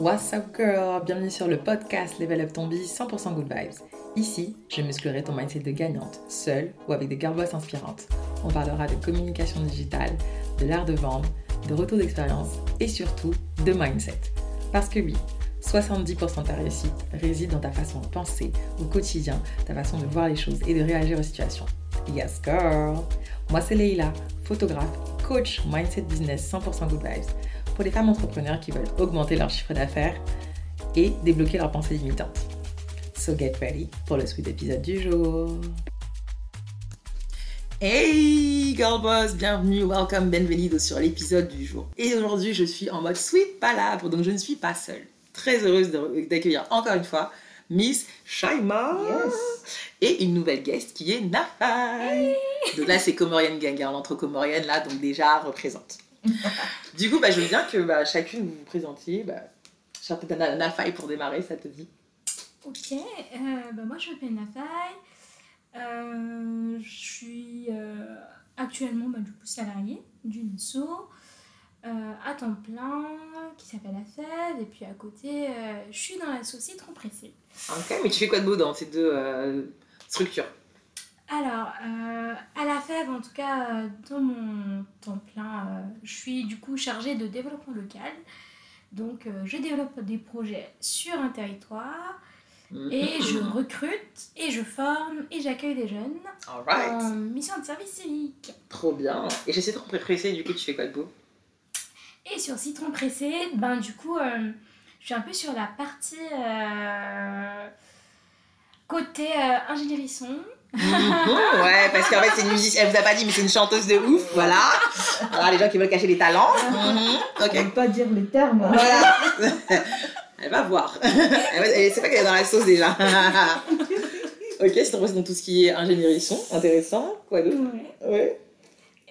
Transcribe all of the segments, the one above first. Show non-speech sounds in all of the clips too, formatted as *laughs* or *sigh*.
What's up girl? Bienvenue sur le podcast Level Up Ton Biz 100% Good Vibes. Ici, je musclerai ton mindset de gagnante, seule ou avec des girl boss inspirantes. On parlera de communication digitale, de l'art de vendre, de retour d'expérience et surtout de mindset. Parce que oui, 70% de ta réussite réside dans ta façon de penser au quotidien, ta façon de voir les choses et de réagir aux situations. Yes girl Moi c'est Leila, photographe, coach mindset business 100% good vibes pour les femmes entrepreneurs qui veulent augmenter leur chiffre d'affaires et débloquer leurs pensées limitantes. So get ready pour le sweet épisode du jour. Hey girl boss, bienvenue, welcome, bienvenido sur l'épisode du jour. Et aujourd'hui je suis en mode sweet palabre, donc je ne suis pas seule. Très heureuse d'accueillir encore une fois Miss Shaima et une nouvelle guest qui est Nafai. Donc là c'est Comorienne Gang, hein, l'entre Comorienne là, donc déjà représente. Du coup, bah, je veux bien que bah, chacune vous vous présentiez. Bah, Nafai pour démarrer, ça te dit Ok, euh, bah, moi je m'appelle Nafai. Euh, je suis euh, actuellement bah, salariée d'une SO à temps plein qui s'appelle AFEV et puis à côté je suis dans la sauce citron pressé. Ok, mais tu fais quoi de beau dans ces deux structures alors, la en tout cas, dans mon temps plein, je suis du coup chargée de développement local. Donc, je développe des projets sur un territoire et *laughs* je recrute, et je forme, et j'accueille des jeunes en mission de service civique. Trop bien. Et chez Citron Pressé, du coup, tu fais quoi de beau? Et sur Citron Pressé, ben du coup, euh, je suis un peu sur la partie euh, côté euh, ingénierie son. Mhm. ouais, parce qu'en fait, c'est une musicienne. Elle vous a pas dit, mais c'est une chanteuse de ouf, voilà. voilà les gens qui veulent cacher les talents. Mm Ok. pas dire les termes. Voilà. *laughs* Elle va voir. c'est pas qu'elle est dans la sauce déjà. *laughs* ok, c'est trop dans tout ce qui est ingénierie son, intéressant. Quoi d'autre? Ouais.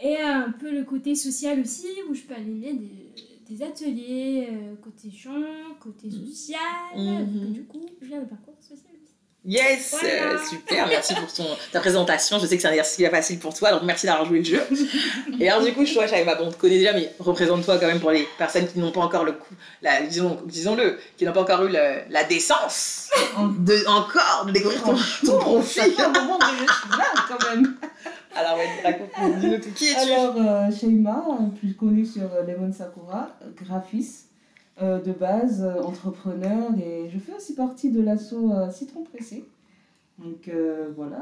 Et un peu le côté social aussi, où je peux animer des, des ateliers euh, côté chant, côté mhm. social. Mhm. Du coup, je viens de parcours social. Yes, euh, super, merci pour ton, ta présentation. Je sais que c'est un exercice qui est facile pour toi, donc merci d'avoir joué le jeu. Et alors, du coup, je vois, Shaima, bon, on te connaît déjà, mais représente-toi quand même pour les personnes qui n'ont pas encore le coup, la, disons, disons-le, qui n'ont pas encore eu la décence de, encore de découvrir ton, ton profil. Ça un moment que je suis là quand même. Alors, raconte dis-nous tout. Qui es-tu? Alors, euh, Shaima, plus connue sur euh, Lemon Sakura, graphiste euh, de base, euh, entrepreneur, et je fais aussi partie de l'asso euh, Citron Pressé. Donc voilà,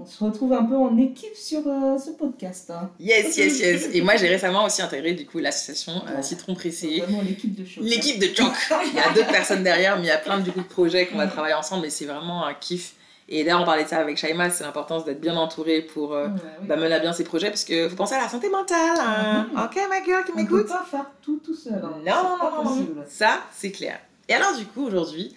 on se retrouve un peu en équipe sur ce podcast. Hein. Yes, yes, yes. Et moi, j'ai récemment aussi intégré du coup l'association Citron Pressé. Vraiment l'équipe de choc. L'équipe de choc. il y a *laughs* d'autres personnes derrière, mais il y a plein de, projets qu'on va travailler ensemble et c'est vraiment un kiff. Et d'ailleurs, on parlait de ça avec Shaima, c'est l'importance d'être bien entouré pour bah, mener à bien ses projets parce qu'il faut penser à la santé mentale. Hein. Ok, ma gueule qui m'écoute. On peut pas faire tout tout seul. Hein. Non, non, non, non. Ça, c'est clair. Et alors, du coup, aujourd'hui,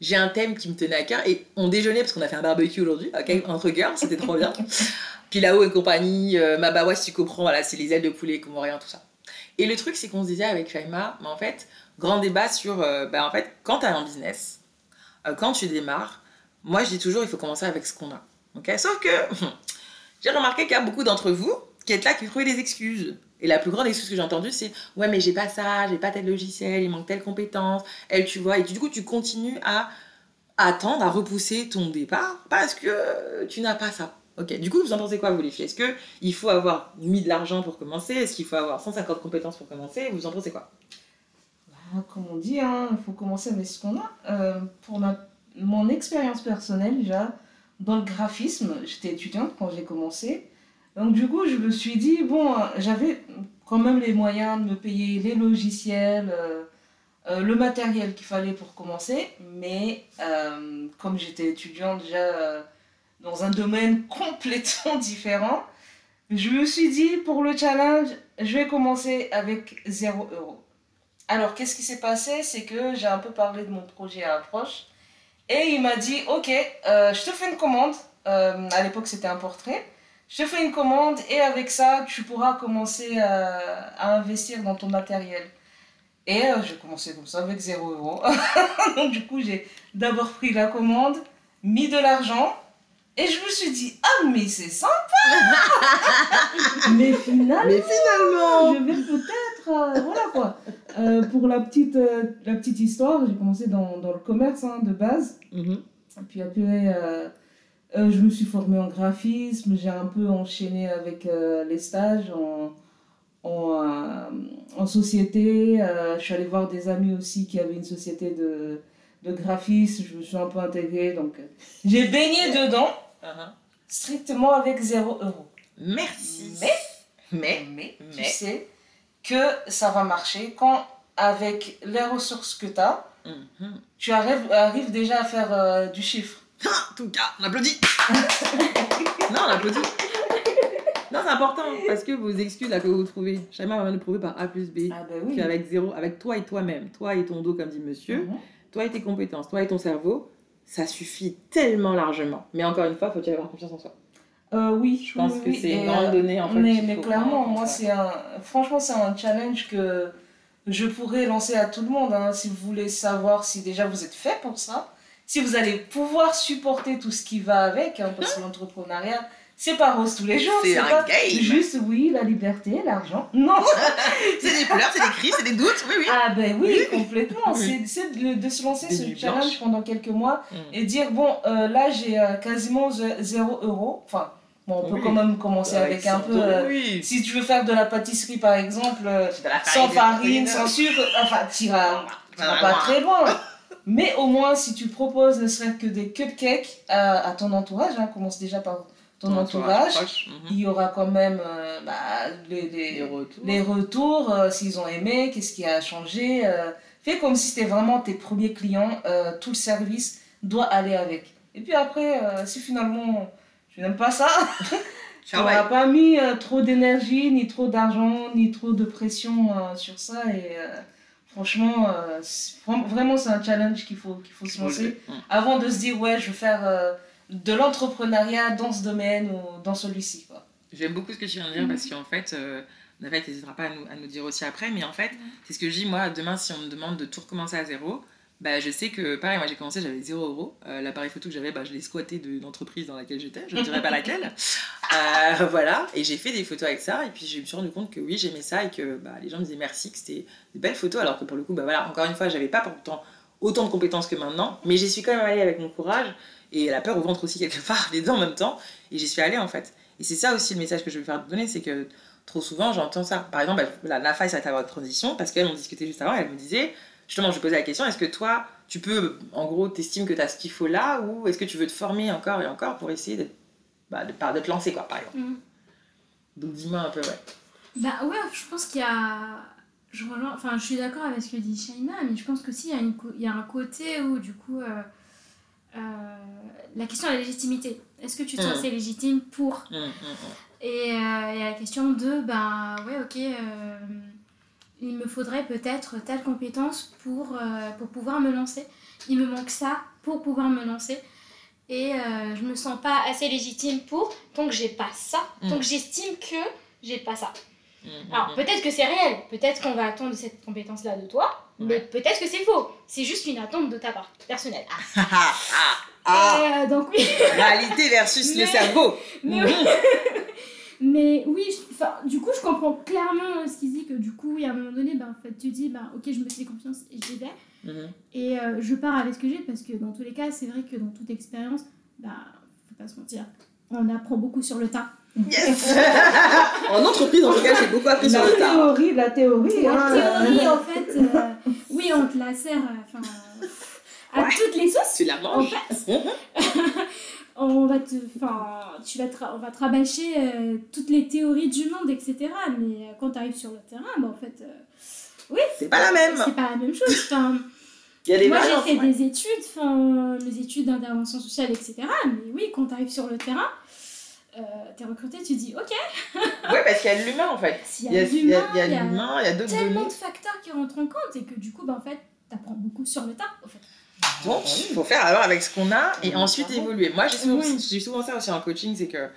j'ai un thème qui me tenait à cœur et on déjeunait parce qu'on a fait un barbecue aujourd'hui, ok, entre girls, c'était trop bien. *laughs* Puis là-haut et compagnie, euh, ma bawa, si tu comprends, voilà, c'est les ailes de poulet, comorien, tout ça. Et le truc, c'est qu'on se disait avec Shaima, mais en fait, grand débat sur, euh, bah, en fait, quand tu as un business, euh, quand tu démarres, moi, je dis toujours, il faut commencer avec ce qu'on a. ok? Sauf que *laughs* j'ai remarqué qu'il y a beaucoup d'entre vous qui êtes là, qui trouvent des excuses. Et la plus grande excuse que j'ai entendue, c'est Ouais, mais j'ai pas ça, j'ai pas tel logiciel, il manque telle compétence. Elle, tu vois, et du coup, tu continues à attendre, à repousser ton départ parce que tu n'as pas ça. Ok, du coup, vous en pensez quoi, vous les filles? Est-ce qu'il faut avoir mis de l'argent pour commencer? Est-ce qu'il faut avoir 150 compétences pour commencer? Vous en pensez quoi? Bah, Comme on dit, hein, il faut commencer avec ce qu'on a. Euh, pour ma mon expérience personnelle, déjà, dans le graphisme, j'étais étudiante quand j'ai commencé. Donc, du coup, je me suis dit, bon, j'avais quand même les moyens de me payer les logiciels, euh, euh, le matériel qu'il fallait pour commencer. Mais euh, comme j'étais étudiante déjà dans un domaine *laughs* complètement différent, je me suis dit, pour le challenge, je vais commencer avec 0 euros. Alors, qu'est-ce qui s'est passé? C'est que j'ai un peu parlé de mon projet à un proche. Et il m'a dit, ok, euh, je te fais une commande. Euh, à l'époque, c'était un portrait. Je te fais une commande et avec ça, tu pourras commencer à, investir dans ton matériel. Et euh, j'ai commencé comme ça avec 0 euros. *laughs* Donc du coup, j'ai d'abord pris la commande, mis de l'argent. Et je me suis dit, ah mais c'est sympa *laughs* mais, finalement, mais finalement, je vais peut-être... voilà quoi. Euh, pour la petite, euh, la petite histoire, j'ai commencé dans, dans le commerce hein, de base. Mhm. Puis après, euh, je me suis formée en graphisme. J'ai un peu enchaîné avec les stages en, en, en société. Je suis allée voir des amis aussi qui avaient une société de, de graphisme. Je me suis un peu intégrée. Donc, j'ai baigné dedans, Uh-huh. strictement avec 0 euros. Merci. Mais, Mais, mais, tu mais. sais que ça va marcher quand, avec les ressources que tu as, Mhm. tu arrives, arrives déjà à faire euh, du chiffre. Ah, *laughs* en tout cas, on applaudit. non, on applaudit. Non, c'est important parce que vos excuses là que vous trouvez, Shaima va nous prouver par A plus B Ah ben oui. qu'avec zéro, avec toi et toi-même, toi et ton dos comme dit monsieur, Mhm. toi et tes compétences, toi et ton cerveau, ça suffit tellement largement. Mais encore une fois, faut-il avoir confiance en soi. Euh, oui, Je pense oui, que oui, c'est une grande euh, donnée en fait. mais, clairement, moi, c'est un. Franchement, c'est un challenge que je pourrais lancer à tout le monde. hein, si vous voulez savoir si déjà vous êtes fait pour ça, si vous allez pouvoir supporter tout ce qui va avec, hein, parce que l'entrepreneuriat, c'est pas rose tous les jours. C'est un pas game. juste, oui, la liberté, l'argent. *laughs* Non C'est des pleurs, c'est des cris, c'est des doutes, oui, oui. Ah, ben oui, Oui. complètement. Oui. C'est de, de se lancer Des ce challenge blanches. pendant quelques mois Mm. et dire bon euh, là j'ai euh, quasiment 0 euros enfin bon on peut quand même commencer avec, un peu euh, oui. si tu veux faire de la pâtisserie par exemple euh, sans farine sans sucre enfin tu iras pas très loin mais au moins si tu proposes ne serait-ce que des cupcakes à, à ton entourage hein, commence déjà par ton entourage. Mhm. il y aura quand même euh, bah, les, les- Les retours. les retours, euh, s'ils ont aimé, qu'est-ce qui a changé. fais comme si c'était vraiment tes premiers clients, tout le service doit aller avec. Et puis après, si finalement tu n'aimes pas ça, *laughs* tu n'auras pas mis euh, trop d'énergie, ni trop d'argent, ni trop de pression euh, sur ça. Et euh, franchement, vraiment, c'est un challenge qu'il faut, qu'il faut se lancer Mhm. avant de se dire, ouais, je veux faire de l'entrepreneuriat dans ce domaine ou dans celui-ci. J'aime beaucoup ce que tu viens de dire parce qu'en fait, en fait, n'hésitera pas à nous, à nous dire aussi après, mais en fait, c'est ce que je dis, moi, demain, si on me demande de tout recommencer à zéro, bah, je sais que, pareil, moi j'ai commencé, j'avais 0 euros. Euh, L'appareil photo que j'avais, bah, je l'ai squatté de l'entreprise dans laquelle j'étais, je ne dirais pas laquelle. *laughs* Euh, voilà, et j'ai fait des photos avec ça, et puis je me suis rendu compte que oui, j'aimais ça, et que bah, les gens me disaient merci, que c'était des belles photos, alors que pour le coup, bah, voilà, encore une fois, j'avais pas pourtant autant de compétences que maintenant, mais j'y suis quand même allée avec mon courage, et la peur au ventre aussi, quelque *laughs* part, les deux en même temps, et j'y suis allée en fait. Et c'est ça aussi le message que je veux faire donner, c'est que trop souvent j'entends ça. Par exemple, bah, voilà, la faille, avoir de transition, parce qu'elle, on discutait juste avant, elle me disait, justement, je posais la question, est-ce que toi, tu peux, en gros, t'estimes que tu as ce qu'il faut là, ou est-ce que tu veux te former encore et encore pour essayer d'être, bah, de, de te lancer, quoi, par exemple Mm. Donc dis-moi un peu, ouais. Bah ouais, je pense qu'il y a. Je, rejoins- enfin, je suis d'accord avec ce que dit Shaina, mais je pense qu'aussi il y, a une il y a un côté où, du coup, euh, euh, la question de la légitimité. Est-ce que tu te sens Mm. assez légitime pour hum. Et euh, il y a la question de, ben ouais, ok, euh, il me faudrait peut-être telle compétence pour, euh, pour pouvoir me lancer. Il me manque ça pour pouvoir me lancer. Et euh, je me sens pas assez légitime pour, tant que j'ai pas ça, tant Mm. que j'estime que j'ai pas ça. Hum, Alors peut-être que c'est réel, peut-être qu'on va attendre cette compétence-là de toi, mais peut-être que c'est faux. C'est juste une attente de ta part, personnelle. Ah, ah, ah, Euh, donc oui. Réalité versus le cerveau. Mais Mhm. *laughs* Mais oui, je- enfin, du coup, je comprends clairement ce qu'il dit que du coup, il y a un moment donné, ben, en fait, tu dis, ben, ok, je me fais confiance et j'y vais. Mhm. Et euh, je pars avec ce que j'ai parce que dans tous les cas, c'est vrai que dans toute expérience, ben, faut pas se mentir, on apprend beaucoup sur le tas. Yes *laughs* En entreprise, en tout cas, j'ai beaucoup appris sur La le tas. théorie, la théorie. La hein. théorie, en fait, euh, oui, on te la sert euh, enfin, à Ouais. toutes les sauces. Tu la En manges fait, *laughs* on va te, enfin, tu vas te on va te rabâcher euh, toutes les théories du monde, etc. Mais euh, quand tu arrives sur le terrain, ben, en fait, euh, C'est pas la même. c'est pas la même chose. Enfin, Il y a des moi, j'ai fait ouais. des études, mes études d'intervention sociale, etc. Mais oui, quand tu arrives sur le terrain, euh, t'es recruté, tu dis, ok, *laughs* Ouais, parce qu'il y a de l'humain en fait. Il y a, il y a, d'autres tellement données. de facteurs qui rentrent en compte et que du coup, ben, en fait, t'apprends beaucoup sur le tas. En fait. Donc, il faut faire alors avec ce qu'on a et Mhm. ensuite évoluer. Moi, j'ai souvent, j'ai souvent ça aussi en coaching, c'est que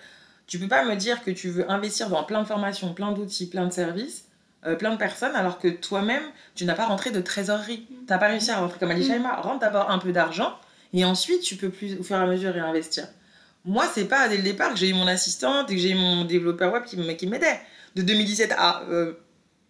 tu peux pas me dire que tu veux investir dans plein de formations, plein d'outils, plein de services, euh, plein de personnes, alors que toi-même, tu n'as pas rentré de trésorerie. Tu n'as pas réussi à rentrer comme a dit Mhm. Shaima. Rentre d'abord un peu d'argent et ensuite tu peux plus, au fur et à mesure réinvestir. Moi, c'est pas dès le départ que j'ai eu mon assistante et que j'ai eu mon développeur web qui m'aidait. De 2017 à euh,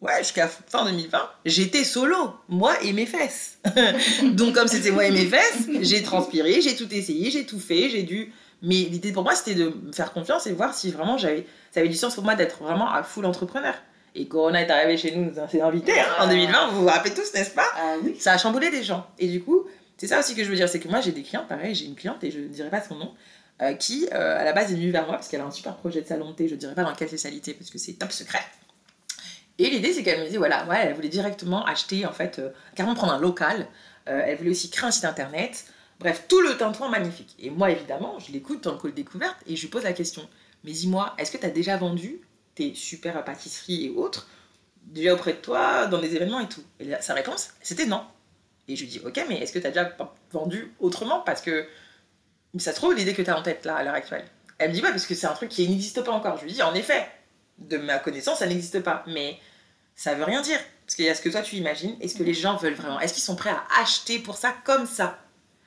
ouais, jusqu'à fin 2020, j'étais solo, moi et mes fesses. *laughs* Donc, comme c'était moi et mes fesses, j'ai transpiré, j'ai tout essayé, j'ai tout fait, j'ai dû. Mais l'idée pour moi, c'était de me faire confiance et voir si vraiment j'avais, ça avait du sens pour moi d'être vraiment à full entrepreneur. Et Corona est arrivé chez nous, nous a fait inviter hein, en 2020, vous vous rappelez tous, n'est-ce pas Ah oui. Ça a chamboulé des gens. Et du coup, c'est ça aussi que je veux dire, c'est que moi j'ai des clients, pareil, j'ai une cliente et je ne dirai pas son nom, euh, qui euh, à la base est venue vers moi parce qu'elle a un super projet de salon de thé, je ne dirai pas dans quelle spécialité parce que c'est top secret. Et l'idée c'est qu'elle me dit, voilà, ouais, elle voulait directement acheter, en fait, euh, carrément prendre un local, Euh, elle voulait aussi créer un site internet, bref, tout le tintouin magnifique. Et moi évidemment, je l'écoute dans le call découverte et je lui pose la question, mais dis-moi, est-ce que tu as déjà vendu tes super pâtisseries et autres déjà auprès de toi, dans des événements et tout? Et là, sa réponse, c'était non. Et je lui dis, ok, mais est-ce que tu as déjà vendu autrement? Parce que ça se trouve, l'idée que tu as en tête là, à l'heure actuelle. Elle me dit, ouais, parce que c'est un truc qui n'existe pas encore. Je lui dis, en effet, de ma connaissance, ça n'existe pas. Mais ça veut rien dire. Parce qu'il y a ce que toi tu imagines et ce que les gens veulent vraiment. Est-ce qu'ils sont prêts à acheter pour ça comme ça?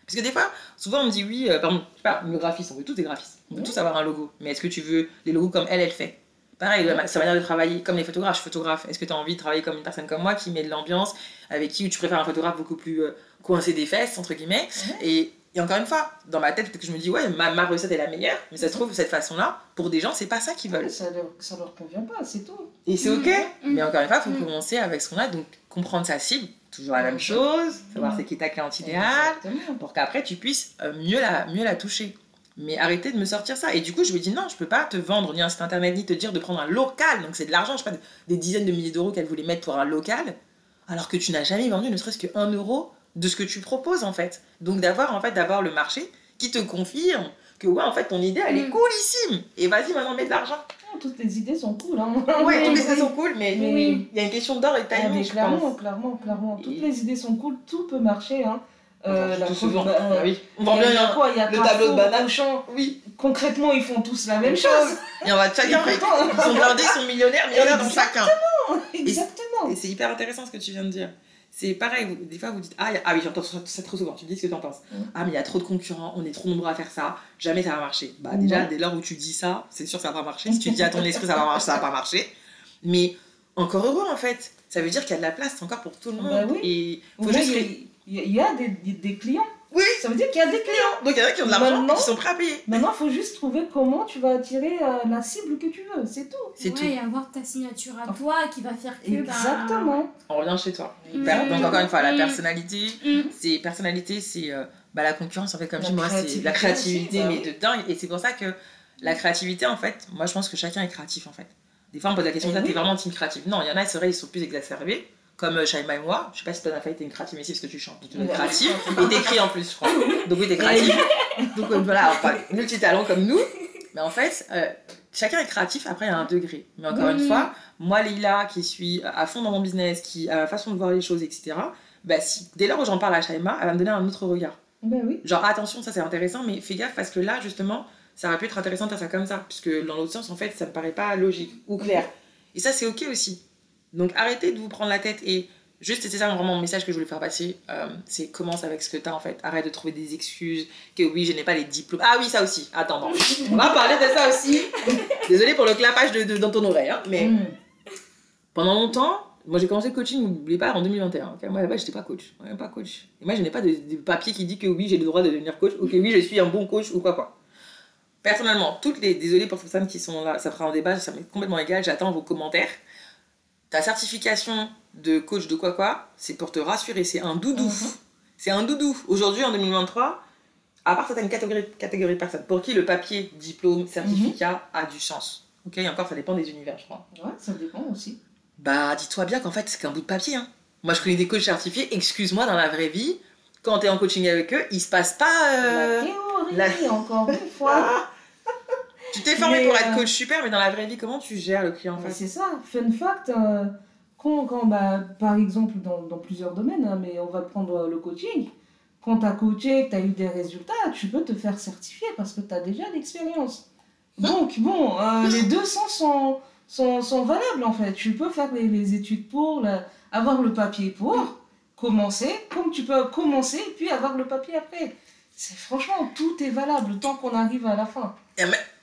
Parce que des fois, souvent on me dit, oui, euh, pardon, je sais pas, le graphiste, on veut tous des graphistes. On veut Mhm. tous avoir un logo. Mais est-ce que tu veux les logos comme elle, elle fait? Pareil, sa manière de travailler, comme les photographes, je photographe. Est-ce que tu as envie de travailler comme une personne comme moi qui met de l'ambiance, avec qui tu préfères un photographe beaucoup plus euh, coincé des fesses, entre guillemets? Ouais. et, et encore une fois, dans ma tête, peut-être que je me dis, ouais, ma, ma recette est la meilleure, mais ça se trouve, cette façon-là, pour des gens, c'est pas ça qu'ils veulent. Ouais, ça, leur, ça leur convient pas, c'est tout. Et c'est ok, Mhm. mais encore une fois, il faut Mhm. commencer avec ce qu'on a, donc comprendre sa cible, toujours la même chose, savoir c'est qui est ta cliente idéale, pour qu'après tu puisses euh, mieux, la, mieux la toucher. Mais arrêtez de me sortir ça. Et du coup, je lui dis non, je peux pas te vendre ni un site internet, ni te dire de prendre un local. Donc c'est de l'argent, je sais pas, des dizaines de milliers d'euros qu'elle voulait mettre pour un local, alors que tu n'as jamais vendu ne serait-ce que 1 euro de ce que tu proposes en fait. Donc d'avoir en fait d'abord le marché qui te confirme que ouais, en fait ton idée elle est Mm. coolissime. Et vas-y maintenant mets de l'argent. Toutes les idées sont cool. Hein. Ouais, toutes les idées sont cool, mais il y a une question d'or et de Ah, timing, clairement, clairement, clairement. Toutes les idées sont cool, tout peut marcher. Hein. Euh, la Tout preuve, souvent. bah, Ah oui. On vend bien il y a quoi y a le tableau de banane. Oui. Concrètement, ils font tous la même Même chose. Et on va chacun, ils sont blindés, ils sont millionnaires, millionnaires dans *laughs* chacun. Exactement. Et c'est hyper intéressant ce que tu viens de dire. C'est pareil, vous- des fois vous dites Ah, y a- ah oui, j'entends ça ça trop souvent, tu me dis ce que tu en penses. Mm. Ah, mais il y a trop de concurrents, on est trop nombreux à faire ça, jamais ça va marcher. Bah, déjà, dès lors où tu dis ça, c'est sûr que ça va pas marcher. Si tu dis à ton esprit ça va marcher, ça va pas marcher. Mais encore heureux en fait, ça veut dire qu'il y a de la place encore pour tout le monde. Bah oui. Et faut Là, juste. Il y, a- il y a des, des- des clients. Oui, Ça veut dire qu'il y a des clients. donc il y en a qui ont de l'argent, qui sont prêts à payer. Maintenant, il faut juste trouver comment tu vas attirer euh, la cible que tu veux. C'est tout. C'est ouais, tout. et avoir ta signature à toi qui va faire que. bah, Exactement. On revient chez toi. Mm. Per- Donc encore une fois, la Mm. personnalité, mm, c'est personnalité, c'est euh, bah, la concurrence en fait comme La je dis moi c'est la créativité bah mais oui. de dingue et c'est pour ça que la créativité en fait moi je pense que chacun est créatif en fait des fois on me pose la question Eh ça t'es oui. vraiment team créative non il y en a c'est vrai ils sont plus exacerbés comme euh, Shaima et moi je sais pas si toi Nafa t'es une créative mais si parce que tu chantes tu es Ouais. créative et t'écris en plus je crois *laughs* donc oui t'es créative donc euh, voilà enfin multitalent comme nous mais en fait euh, chacun est créatif après à un degré mais encore une fois moi Leïla qui suis à fond dans mon business qui a ma façon de voir les choses etc bah si dès lors où j'en parle à Shaima elle va me donner un autre regard Ben oui. Genre, attention, ça c'est intéressant, mais fais gaffe parce que là, justement, ça aurait pu être intéressant de faire ça comme ça. Puisque dans l'autre sens, en fait, ça me paraît pas logique ou clair. Et ça, c'est ok aussi. Donc, arrêtez de vous prendre la tête et juste, c'est ça vraiment mon message que je voulais faire passer. euh, c'est commence avec ce que t'as en fait. Arrête de trouver des excuses. Que oui, je n'ai pas les diplômes. Ah oui, ça aussi. Attends. On va parler de ça aussi. Désolée pour le clapage de, de- dans ton oreille, hein, mais Mm. pendant longtemps, moi j'ai commencé le coaching, n'oubliez pas, en 2021. ok? Moi là-bas, j'étais pas coach. Ouais, pas coach. Et moi, je n'ai pas de, de papier qui dit que oui, j'ai le droit de devenir coach ou que oui, je suis un bon coach ou quoi quoi. Personnellement, toutes les. Désolé pour ces personnes qui sont là, ça fera un débat, ça m'est complètement égal, j'attends vos commentaires. Ta certification de coach de quoi quoi, c'est pour te rassurer, c'est un doudou. Mhm. C'est un doudou. Aujourd'hui, en 2023, à part certaines catégories, catégories de personnes pour qui le papier, diplôme, certificat a du sens. Ok, et encore, ça dépend des univers, je crois. Ouais, ça dépend aussi. Bah, dis-toi bien qu'en fait, c'est qu'un bout de papier. Hein. Moi, je connais des coachs certifiés. Excuse-moi, dans la vraie vie, quand t'es en coaching avec eux, il se passe pas. euh, La théorie, la- encore une fois. *laughs* Tu t'es formé pour être euh, coach super, mais dans la vraie vie, comment tu gères le client face C'est ça, fun fact, euh, quand, quand, bah, par exemple dans, dans plusieurs domaines, hein, mais on va prendre euh, le coaching, quand tu as coaché, que tu as eu des résultats, tu peux te faire certifier parce que tu as déjà l'expérience. Donc bon, euh, les deux sens sont, sont, sont valables en fait. Tu peux faire les, les études pour, avoir le papier pour, commencer, comme tu peux commencer puis avoir le papier après. C'est franchement, tout est valable tant qu'on arrive à la fin.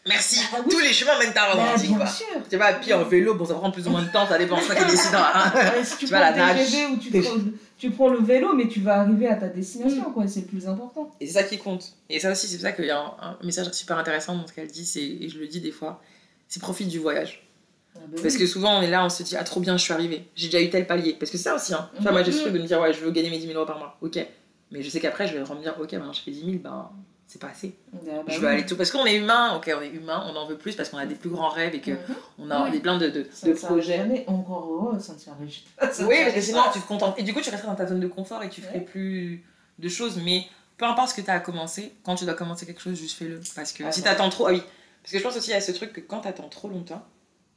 Merci. Ah oui. Tous les chemins mènent à Bah, romantique, bien quoi. sûr. Tu vois, puis en vélo, bon, ça prend plus ou moins de temps, ça dépend, c'est toi qui décides. hein. *laughs* Ouais, si tu, Tu prends vas la nage. Ou tu, prends- tu prends le vélo, mais tu vas arriver à ta destination, quoi, et c'est le plus important. Et c'est ça qui compte. Et ça aussi, c'est pour ça qu'il y a un, un message super intéressant dans ce qu'elle dit, c'est, et je le dis des fois, c'est profite du voyage. Ah bah Parce que souvent, on est là, on se dit, ah, trop bien, je suis arrivée. J'ai déjà eu tel palier. Parce que c'est ça aussi, hein. Tu vois, moi, j'ai ce Mhm. truc de me dire, ouais, je veux gagner mes 10 000 euros par mois. Ok. Mais je sais qu'après, je vais me dire, ok, maintenant, je fais 10 000, ben, c'est pas assez. Ah bah je oui. veux aller tout. Parce qu'on est humain, ok, on est humain, on en veut plus parce qu'on a des plus grands rêves et que Mhm. on a des plein de, de, Ça de s'arrête projets. jamais. Encore ça ne. *laughs* Ça ne Oui, parce que sinon tu te contentes. Et du coup, tu resterais dans ta zone de confort et tu ferais Ouais. plus de choses. Mais peu importe ce que tu as à commencer, quand tu dois commencer quelque chose, juste fais-le. Parce que Ah si bon. tu attends trop. Ah oui. Parce que je pense aussi à ce truc que quand tu attends trop longtemps,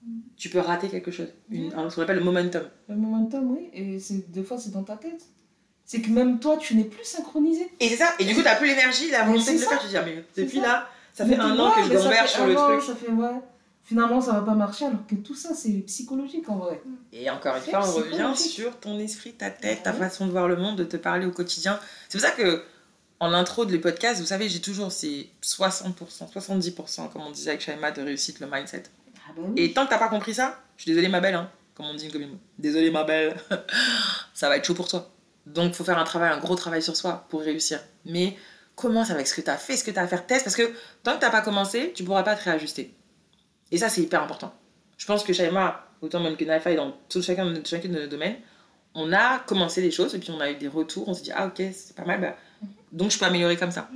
Mm. tu peux rater quelque chose. Une, Mm. un- ce qu'on appelle le momentum. Le momentum, oui, et des fois c'est dans ta tête. C'est que même toi, tu n'es plus synchronisé. Et c'est ça. Et du coup, tu plus l'énergie, la volonté de le faire. Tu te dis, ah, mais depuis là, ça fait un an que je gamberge sur le truc. Ça fait, ouais. Finalement, ça va pas marcher, alors que tout ça, c'est psychologique en vrai. Et encore une fois, on revient sur ton esprit, ta tête, ta façon de voir le monde, de te parler au quotidien. C'est pour ça que, en intro de le podcast, vous savez, j'ai toujours ces 60%, 70%, comme on disait avec Shaima, de réussite, le mindset. Ah oui. Et tant que t'as pas compris ça, je suis désolée, ma belle, hein, comme on dit une commune. Désolée, ma belle, *laughs* ça va être chaud pour toi. Donc, faut faire un travail, un gros travail sur soi pour réussir. Mais commence avec ce que t'as fait, ce que t'as à faire, test, parce que tant que t'as pas commencé, tu pourras pas te réajuster. Et ça, c'est hyper important. Je pense que Shaima, autant même que Nafa, dans tout, chacun, de- chacun de nos domaines, on a commencé des choses et puis on a eu des retours, on s'est dit, ah ok, c'est pas mal, bah, donc je peux améliorer comme ça.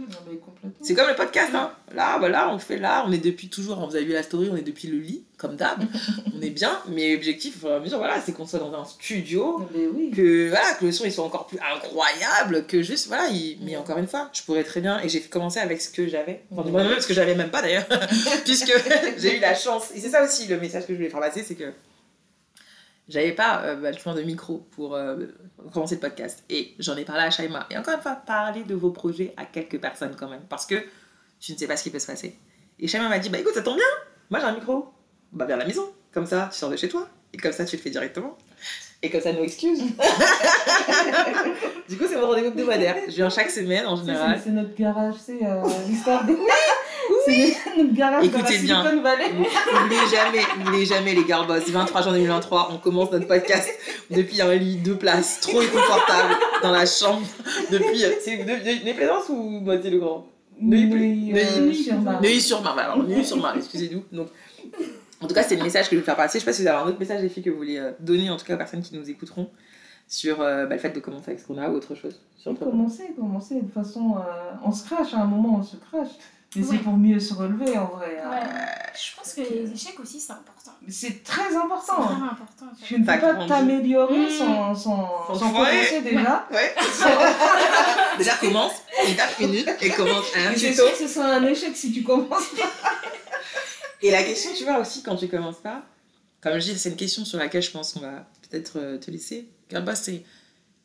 C'est comme le podcast, hein. Là, voilà, on fait là, on est depuis toujours, hein, vous avez vu la story, on est depuis le lit, comme d'hab. *laughs* on est bien, mais l'objectif, au fur et à mesure, voilà, c'est qu'on soit dans un studio, oui. que, voilà, que le son il soit encore plus incroyable, que juste, voilà, il... mais encore une fois, je pourrais très bien, et j'ai commencé avec ce que j'avais, enfin, moins même ce que j'avais même pas d'ailleurs, *laughs* puisque *laughs* j'ai eu la chance, et c'est ça aussi le message que je voulais faire passer, c'est que j'avais pas euh, bah, justement de micro pour euh, commencer le podcast. Et j'en ai parlé à Shaima. Et encore une fois, parler de vos projets à quelques personnes quand même. Parce que tu ne sais pas ce qui peut se passer. Et Shaima m'a dit Bah écoute, ça tombe bien. Moi j'ai un micro. Bah viens à la maison. Comme ça, tu sors de chez toi. Et comme ça, tu le fais directement. Et comme ça, nous excuse. *laughs* du coup, c'est mon rendez-vous hebdomadaire. Je viens chaque semaine en général. C'est c'est notre garage, c'est euh, l'histoire des. C'est notre garage dans la Écoutez bien. N'oubliez jamais, n'oubliez jamais les garbos. 23 janvier 2023, on commence notre podcast depuis un lit, deux places, trop confortable dans la chambre. Depuis, euh, c'est de- Plaisance ou Moitié le Grand? Neuilly- Neuilly, Neuilly- sur Marne. Neuilly-sur-Marne, alors Neuilly-sur-Marne, excusez-nous. Donc, en tout cas, c'est le message que je veux faire passer. Je sais pas si vous avez un autre message, les filles, que vous voulez euh, donner, en tout cas aux personnes qui nous écouteront, sur euh, bah, le fait de commencer avec ce qu'on a ou autre chose. Sur commencer, commencer. De toute façon, euh, on se crache, à un moment, on se crache. Mais Ouais. c'est pour mieux se relever, en vrai. hein. Ouais. Je pense que les échecs aussi, c'est important. C'est très C'est important. très hein. important. en fait. Tu ne peux pas t'améliorer Mm. sans, sans, Sans commencer déjà. Ouais. *laughs* Déjà, commence, étape minute, et commence un Mais c'est tuto. sûr que ce sera un échec si tu commences pas. *laughs* Et la question, tu vois, aussi, quand tu commences pas, comme je dis, c'est une question sur laquelle je pense qu'on va peut-être euh, te laisser. Garba, c'est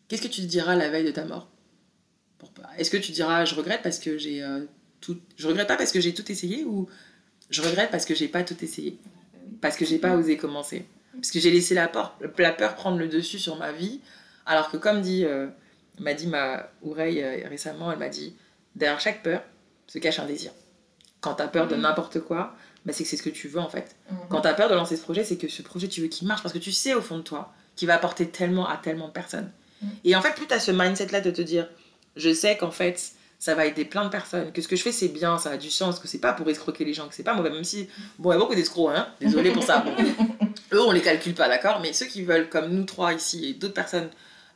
qu'est-ce que tu te diras la veille de ta mort? Est-ce que tu diras je regrette parce que j'ai euh, tout. Je regrette pas parce que j'ai tout essayé ou je regrette parce que j'ai pas tout essayé? Parce que j'ai pas osé commencer Parce que j'ai laissé la peur, la peur prendre le dessus sur ma vie Alors que, comme dit, euh, m'a dit ma oreille euh, récemment, elle m'a dit derrière chaque peur se cache un désir. Quand tu as peur de Mm. n'importe quoi, bah, c'est que c'est ce que tu veux en fait. Quand tu as peur de lancer ce projet, c'est que ce projet, tu veux qu'il marche parce que tu sais au fond de toi qu'il va apporter tellement à tellement de personnes. Mm. Et en fait, plus tu as ce mindset-là de te dire, je sais qu'en fait, ça va aider plein de personnes, que ce que je fais, c'est bien, ça a du sens, que c'est pas pour escroquer les gens, que c'est pas mauvais, même si, bon, il y a beaucoup d'escrocs, hein, désolé pour ça. Bon. *laughs* Eux, on les calcule pas, d'accord Mais ceux qui veulent, comme nous trois ici et d'autres personnes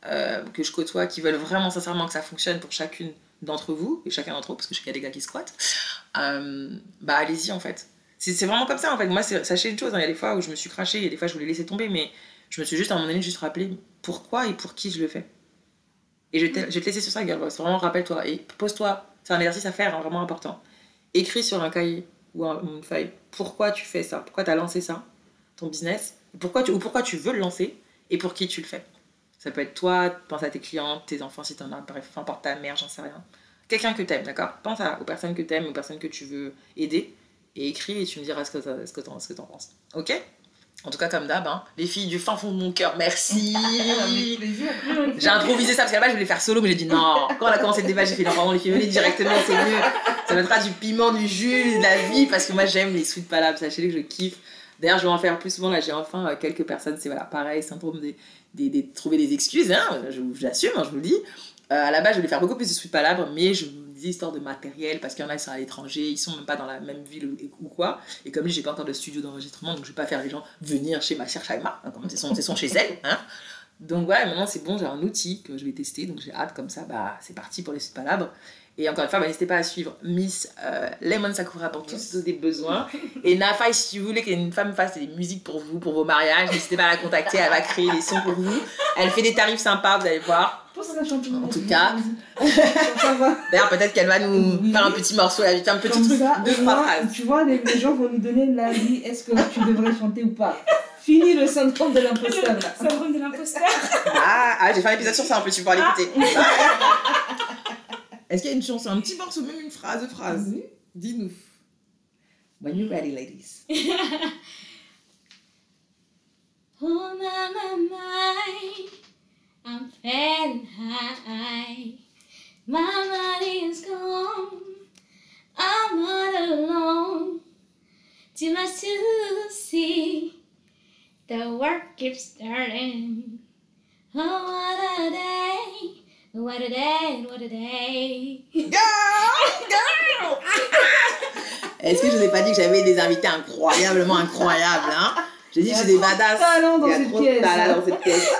euh, que je côtoie, qui veulent vraiment sincèrement que ça fonctionne pour chacune d'entre vous, et chacun d'entre vous, parce que je sais qu'il y a des gars qui squattent, euh, bah allez-y en fait. C'est vraiment comme ça en fait. Moi, sachez une chose, hein, il y a des fois où je me suis crachée, il y a des fois où je voulais laisser tomber, mais je me suis juste à un moment donné juste rappelé pourquoi et pour qui je le fais. Et je vais te, laisser sur ça, Girlboss. Vraiment, rappelle-toi. Et pose-toi. C'est un exercice à faire, hein, vraiment important. Écris sur un cahier ou un- une feuille pourquoi tu fais ça, pourquoi tu as lancé ça, ton business, tu, ou pourquoi tu veux le lancer et pour qui tu le fais. Ça peut être toi, pense à tes clients, tes enfants si tu en as, bref, importe ta mère, j'en sais rien. Quelqu'un que t'aimes, d'accord? Pense à, aux personnes que t'aimes, aux personnes que tu veux aider et écris et tu me diras ce que t'en- t'en ce que t'en penses. Ok? En tout cas, comme d'hab, hein, les filles du fin fond de mon cœur, merci. *laughs* Plaisir. *laughs* J'ai improvisé ça parce qu'à la base je voulais faire solo, mais j'ai dit non. Quand on a commencé le débat, j'ai fait non, vraiment les filles, venez directement, c'est mieux. Ça mettra du piment, du jus, de la vie, parce que moi j'aime les sweet palables, sachez-le que je kiffe. D'ailleurs, je vais en faire plus souvent. Là, j'ai enfin euh, quelques personnes, c'est voilà, pareil, syndrome des, des, des- trouver des excuses, hein, je, j'assume, hein, je vous le dis. Euh, à la base, je voulais faire beaucoup plus de sweet palabres, mais je me disais histoire de matériel, parce qu'il y en a, ils sont à l'étranger, ils sont même pas dans la même ville ou, quoi. Et comme je j'ai pas encore de studio d'enregistrement, donc je vais pas faire les gens venir chez ma chère Shaima, hein, comme c'est son, son chez elle. Hein. Donc voilà, maintenant c'est bon, j'ai un outil que je vais tester, donc j'ai hâte, comme ça, bah, c'est parti pour les palabres. Et encore une fois, bah, n'hésitez pas à suivre Miss euh, Lemon Sakura pour tous vos besoins. *laughs* Et Nafai, si vous voulez qu'une femme fasse des musiques pour vous, pour vos mariages, n'hésitez pas à la contacter, elle va créer des sons pour vous. Elle fait des tarifs sympas, vous allez voir. En tout cas. ça va. D'ailleurs, peut-être qu'elle va nous Oui. faire un petit morceau, faire un petit Comme truc, ça, deux, trois phrases. tu vois, les, les gens vont nous donner l'avis est-ce que tu devrais chanter ou pas? Fini le syndrome de l'imposteur là. Syndrome de l'imposteur. Ah, ah j'ai fait un épisode sur ça, un peu, tu pourras l'écouter. *laughs* Est-ce qu'il y a une chanson, un petit morceau, même une phrase, Oui. Dis-nous. When you're ready, ladies. *laughs* Oh my I'm feeling high. My is gone. I'm not alone. Too much to see. The work keeps starting. Oh what! What a day! What a day! Girl, girl. Est-ce que je vous ai pas dit que j'avais des invités incroyablement incroyables, hein? J'ai dit que j'ai des badass. Il y a trop de talent dans cette pièce.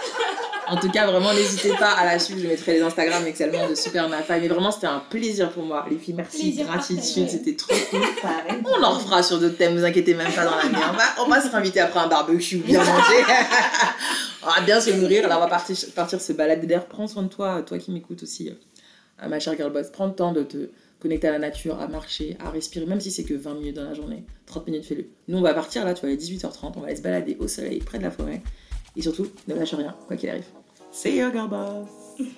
En tout cas, vraiment, n'hésitez pas à la suivre. Je mettrai les Instagram excellent de Super. Mais vraiment, c'était un plaisir pour moi. Les filles, merci. Plaisir Gratitude, c'était trop cool. On en refera sur d'autres thèmes, vous inquiétez même pas dans la. On va, on va se réinviter après un barbecue, bien *laughs* manger. on va bien se nourrir. Là, on va partir, partir se balader. D'ailleurs, prends soin de toi, toi qui m'écoutes aussi, euh, ma chère girl boss. Prends le temps de te connecter à la nature, à marcher, à respirer, même si c'est que 20 minutes dans la journée. 30 minutes, fais-le. Nous, on va partir là, tu vois, il est 18h30. On va aller se balader au soleil, près de la forêt. Et surtout, ne lâche rien, quoi qu'il arrive. See you, girl boss. *laughs*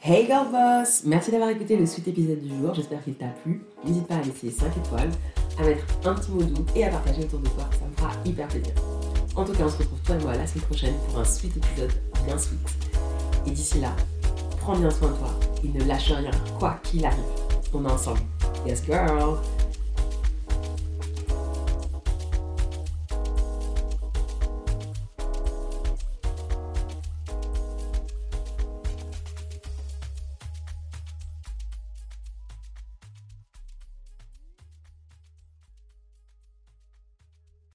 Hey girl boss Merci d'avoir écouté le suite épisode du jour, j'espère qu'il t'a plu. N'hésite pas à laisser 5 étoiles, à mettre un petit mot doux et à partager autour de toi, ça me fera hyper plaisir. En tout cas, on se retrouve toi et moi la semaine prochaine pour un suite épisode bien sweet. Et d'ici là, prends bien soin de toi et ne lâche rien, quoi qu'il arrive. On est ensemble. Yes girl